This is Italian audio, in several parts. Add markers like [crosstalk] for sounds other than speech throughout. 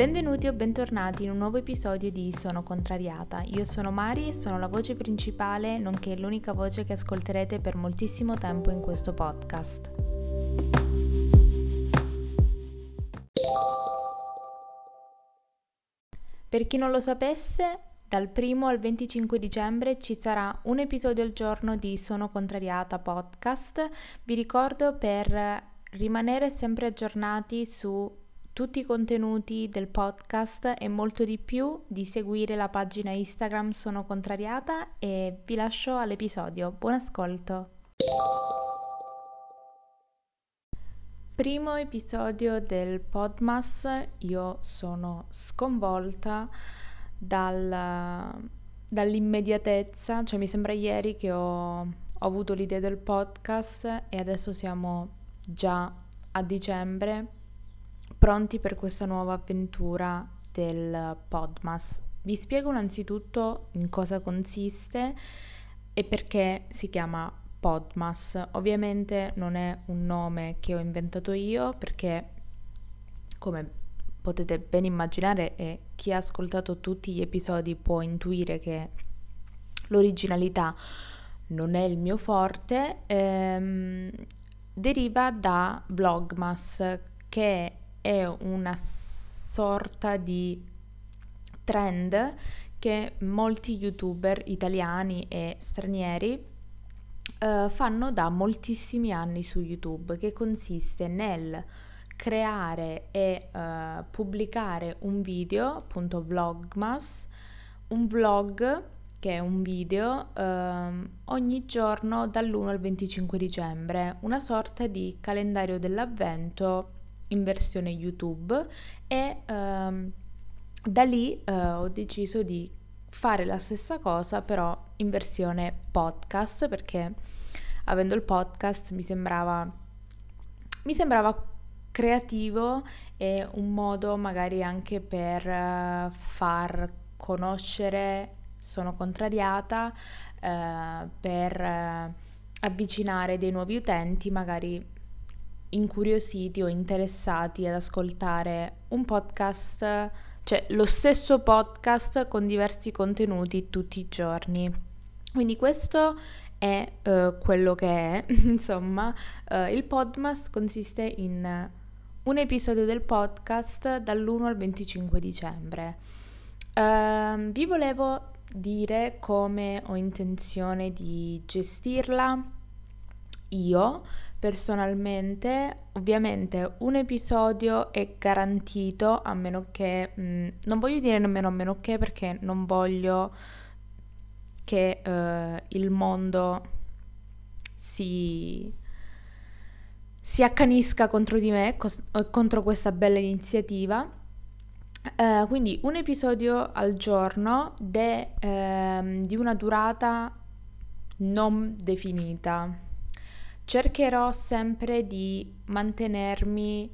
Benvenuti o bentornati in un nuovo episodio di Sono Contrariata. Io sono Mari e sono la voce principale, nonché l'unica voce che ascolterete per moltissimo tempo in questo podcast. Per chi non lo sapesse, dal 1 al 25 dicembre ci sarà un episodio al giorno di Sono Contrariata podcast. Vi ricordo per rimanere sempre aggiornati su tutti i contenuti del podcast e molto di più di seguire la pagina Instagram Sono Contrariata e vi lascio all'episodio. Buon ascolto! Primo episodio del Podmas, io sono sconvolta dal, dall'immediatezza, cioè mi sembra ieri che ho, ho avuto l'idea del podcast e adesso siamo già a dicembre pronti per questa nuova avventura del Podmas. Vi spiego innanzitutto in cosa consiste e perché si chiama Podmas. Ovviamente non è un nome che ho inventato io perché, come potete ben immaginare e chi ha ascoltato tutti gli episodi può intuire che l'originalità non è il mio forte, ehm, deriva da Vlogmas che è una sorta di trend che molti youtuber italiani e stranieri uh, fanno da moltissimi anni su YouTube, che consiste nel creare e uh, pubblicare un video, appunto vlogmas, un vlog che è un video uh, ogni giorno dall'1 al 25 dicembre, una sorta di calendario dell'avvento in versione YouTube e um, da lì uh, ho deciso di fare la stessa cosa però in versione podcast perché avendo il podcast mi sembrava mi sembrava creativo e un modo magari anche per uh, far conoscere sono contrariata uh, per uh, avvicinare dei nuovi utenti magari incuriositi o interessati ad ascoltare un podcast, cioè lo stesso podcast con diversi contenuti tutti i giorni. Quindi questo è uh, quello che è, [laughs] insomma, uh, il podcast consiste in un episodio del podcast dall'1 al 25 dicembre. Uh, vi volevo dire come ho intenzione di gestirla io personalmente, ovviamente un episodio è garantito a meno che, mh, mm, non voglio dire nemmeno a meno che perché non voglio che uh, il mondo si, si accanisca contro di me, cos- contro questa bella iniziativa. Uh, quindi un episodio al giorno de, uh, di una durata non definita cercherò sempre di mantenermi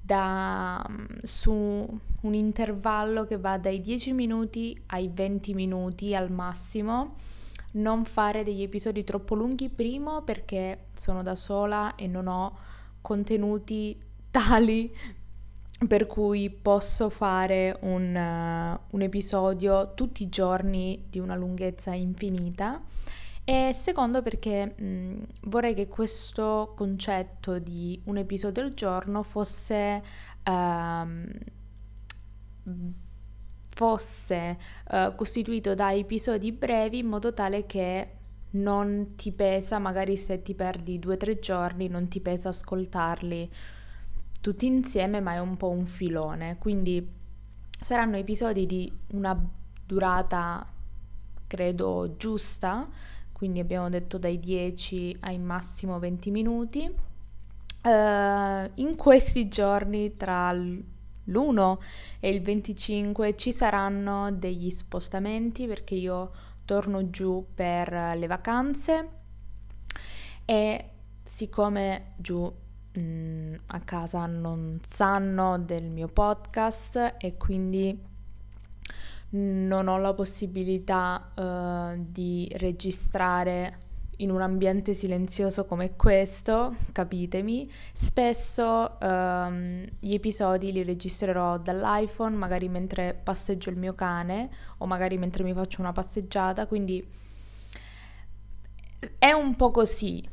da, mm, su un intervallo che va dai 10 minuti ai 20 minuti al massimo. Non fare degli episodi troppo lunghi, primo perché sono da sola e non ho contenuti [laughs] tali per cui posso fare un, uh, un episodio tutti i giorni di una lunghezza infinita e secondo perché mh, vorrei che questo concetto di un episodio al giorno fosse, uh, fosse uh, costituito da episodi brevi in modo tale che non ti pesa, magari se ti perdi due o tre giorni, non ti pesa ascoltarli tutti insieme, ma è un po' un filone. Quindi saranno episodi di una durata, credo, giusta quindi abbiamo detto dai 10 ai massimo 20 minuti. Uh, in questi giorni tra l'1 e il 25 ci saranno degli spostamenti perché io torno giù per le vacanze e siccome giù mh, mm, a casa non sanno del mio podcast e quindi non ho la possibilità uh, di registrare in un ambiente silenzioso come questo, capitemi, spesso um, gli episodi li registrerò dall'iPhone, magari mentre passeggio il mio cane o magari mentre mi faccio una passeggiata, quindi è un po' così,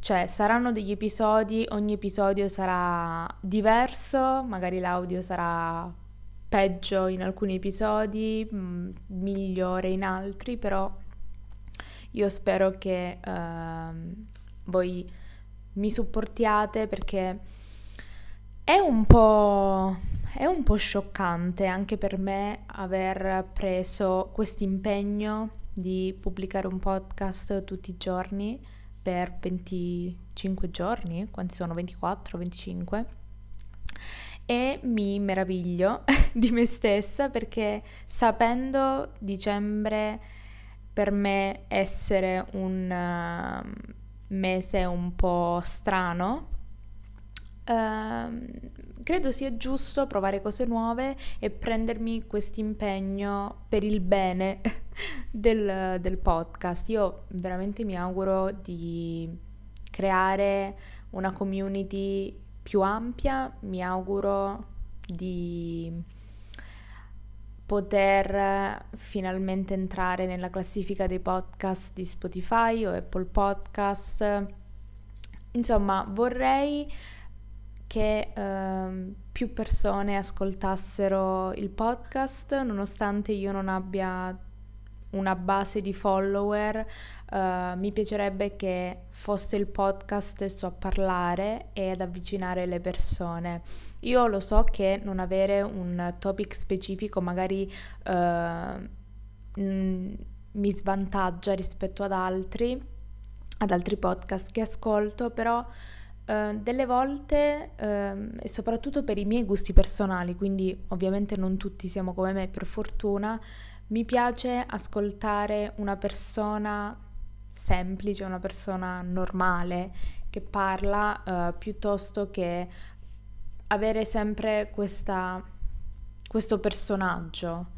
cioè saranno degli episodi, ogni episodio sarà diverso, magari l'audio sarà peggio in alcuni episodi, mm, migliore in altri, però io spero che uh, voi mi supportiate perché è un po'... È un po' scioccante anche per me aver preso questo impegno di pubblicare un podcast tutti i giorni per 25 giorni, quanti sono? 24, 25? E mi meraviglio [laughs] di me stessa perché sapendo dicembre per me essere un uh, mese un po' strano, uh, credo sia giusto provare cose nuove e prendermi questo impegno per il bene [laughs] del, del podcast. Io veramente mi auguro di creare una community più ampia, mi auguro di poter finalmente entrare nella classifica dei podcast di Spotify o Apple Podcast. Insomma, vorrei che eh, più persone ascoltassero il podcast, nonostante io non abbia una base di follower, uh, mi piacerebbe che fosse il podcast stesso a parlare e ad avvicinare le persone. Io lo so che non avere un topic specifico magari uh, mh, mi svantaggia rispetto ad altri, ad altri podcast che ascolto, però Uh, delle volte, uh, e soprattutto per i miei gusti personali, quindi ovviamente non tutti siamo come me per fortuna, mi piace ascoltare una persona semplice, una persona normale che parla uh, piuttosto che avere sempre questa, questo personaggio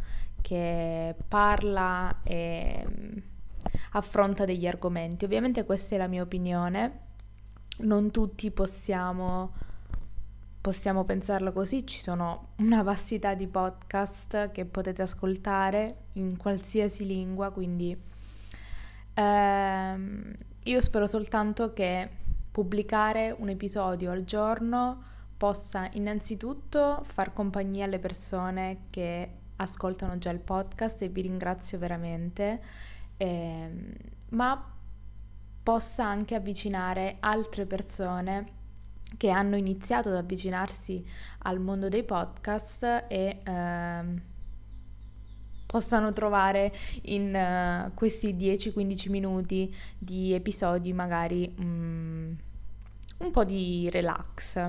che parla e mm, affronta degli argomenti. Ovviamente questa è la mia opinione, non tutti possiamo possiamo pensarlo così, ci sono una vastità di podcast che potete ascoltare in qualsiasi lingua, quindi ehm, io spero soltanto che pubblicare un episodio al giorno possa innanzitutto far compagnia alle persone che ascoltano già il podcast e vi ringrazio veramente, ehm, ma possa anche avvicinare altre persone che hanno iniziato ad avvicinarsi al mondo dei podcast e ehm, possano trovare in uh, questi 10-15 minuti di episodi magari um, un po' di relax.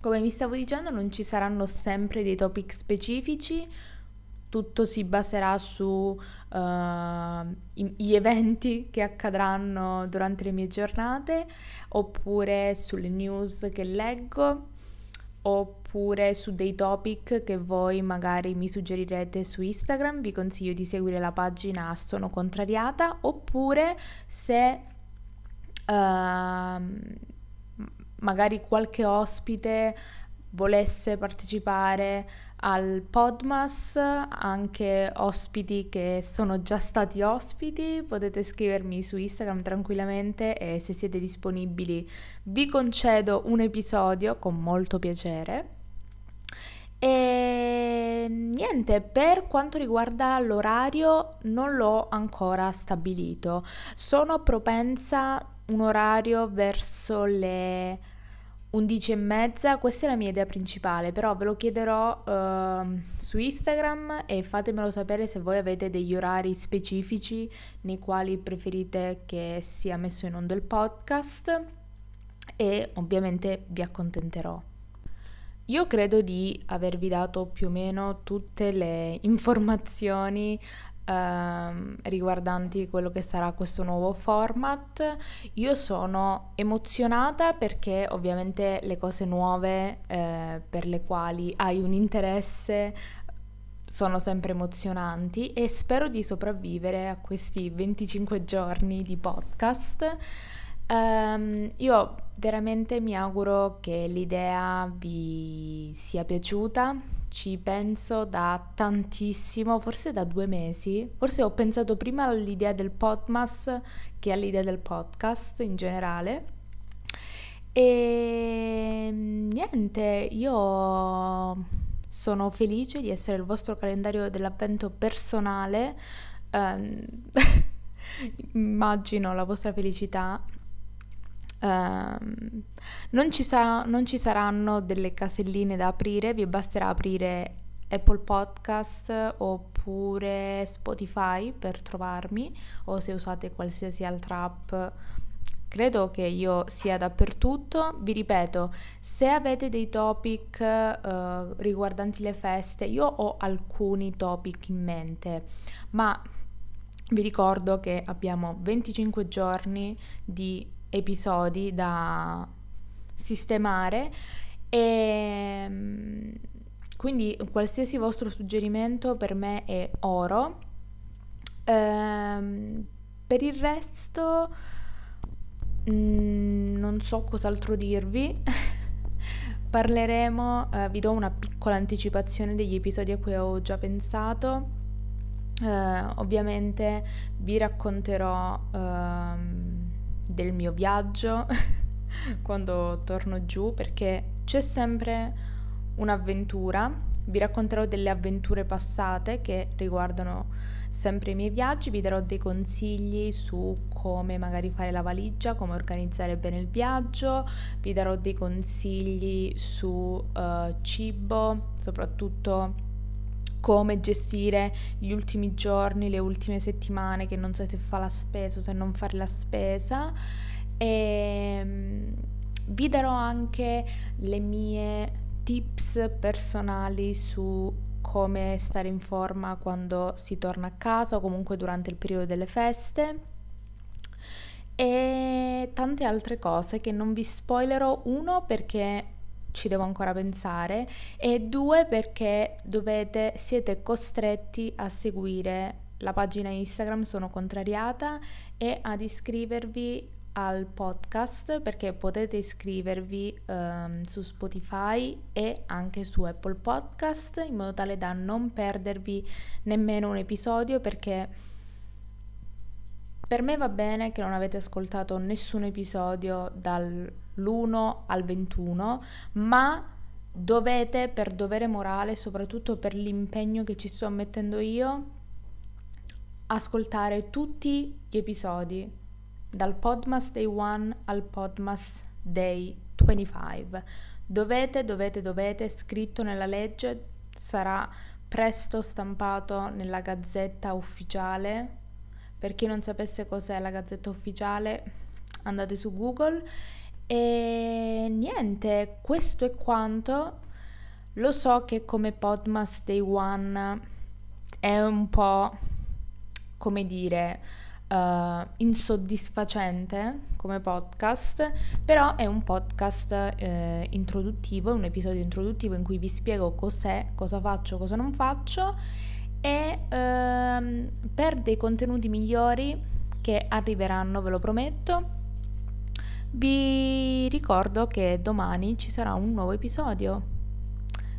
Come vi stavo dicendo, non ci saranno sempre dei topic specifici, tutto si baserà sugli uh, eventi che accadranno durante le mie giornate oppure sulle news che leggo oppure su dei topic che voi magari mi suggerirete su Instagram, vi consiglio di seguire la pagina Sono Contrariata oppure se uh, magari qualche ospite volesse partecipare al Podmas, anche ospiti che sono già stati ospiti, potete scrivermi su Instagram tranquillamente e se siete disponibili vi concedo un episodio con molto piacere. E niente, per quanto riguarda l'orario non l'ho ancora stabilito. Sono propensa un orario verso le 11 e mezza, questa è la mia idea principale, però ve lo chiederò uh, su Instagram e fatemelo sapere se voi avete degli orari specifici nei quali preferite che sia messo in onda il podcast e ovviamente vi accontenterò. Io credo di avervi dato più o meno tutte le [laughs] informazioni ehm, riguardanti quello che sarà questo nuovo format. Io sono emozionata perché ovviamente le cose nuove eh, per le quali hai un interesse sono sempre emozionanti e spero di sopravvivere a questi 25 giorni di podcast. Um, io veramente mi auguro che l'idea vi sia piaciuta, ci penso da tantissimo, forse da due mesi, forse ho pensato prima all'idea del Podmas che all'idea del podcast in generale. E niente, io sono felice di essere il vostro calendario dell'avvento personale. Um, [laughs] immagino la vostra felicità. Um, non, ci sa- non ci saranno delle caselline da aprire, vi basterà aprire Apple Podcast oppure Spotify per trovarmi o se usate qualsiasi altra app Credo che io sia dappertutto. Vi ripeto, se avete dei topic uh, riguardanti le feste, io ho alcuni topic in mente, ma vi ricordo che abbiamo 25 giorni di episodi da sistemare e mm, quindi qualsiasi vostro suggerimento per me è oro. Ehm, per il resto Mm, non so cos'altro dirvi. [laughs] Parleremo, eh, vi do una piccola anticipazione degli episodi a cui ho già pensato. Eh, ovviamente vi racconterò eh, del mio viaggio [laughs] quando torno giù perché c'è sempre un'avventura. Vi racconterò delle avventure passate che riguardano sempre i miei viaggi, vi darò dei consigli su come magari fare la valigia, come organizzare bene il viaggio, vi darò dei consigli su uh, cibo, soprattutto come gestire gli ultimi giorni, le ultime settimane, che non so se fa la spesa o se non fare la spesa. E um, vi darò anche le mie tips personali su come stare in forma quando si torna a casa o comunque durante il periodo delle feste e tante altre cose che non vi spoilerò uno perché ci devo ancora pensare e due perché dovete siete costretti a seguire la pagina Instagram sono contrariata e ad iscrivervi al podcast perché potete iscrivervi um, su Spotify e anche su Apple Podcast in modo tale da non perdervi nemmeno un episodio perché per me va bene che non avete ascoltato nessun episodio dall'1 al 21 ma dovete per dovere morale soprattutto per l'impegno che ci sto mettendo io ascoltare tutti gli episodi dal Podmas Day 1 al Podmas Day 25. Dovete, dovete, dovete, scritto nella legge, sarà presto stampato nella gazzetta ufficiale. Per chi non sapesse cos'è la gazzetta ufficiale, andate su Google. E niente, questo è quanto. Lo so che come Podmas Day 1 è un po' come dire uh, insoddisfacente come podcast, però è un podcast eh, introduttivo, un episodio introduttivo in cui vi spiego cos'è, cosa faccio, cosa non faccio e ehm, per dei contenuti migliori che arriveranno, ve lo prometto. Vi ricordo che domani ci sarà un nuovo episodio.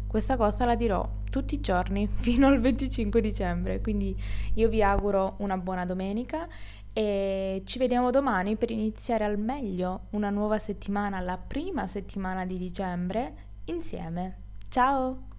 Questa cosa la dirò tutti i giorni [laughs] fino al 25 dicembre, quindi io vi auguro una buona domenica e ci vediamo domani per iniziare al meglio una nuova settimana, la prima settimana di dicembre, insieme. Ciao!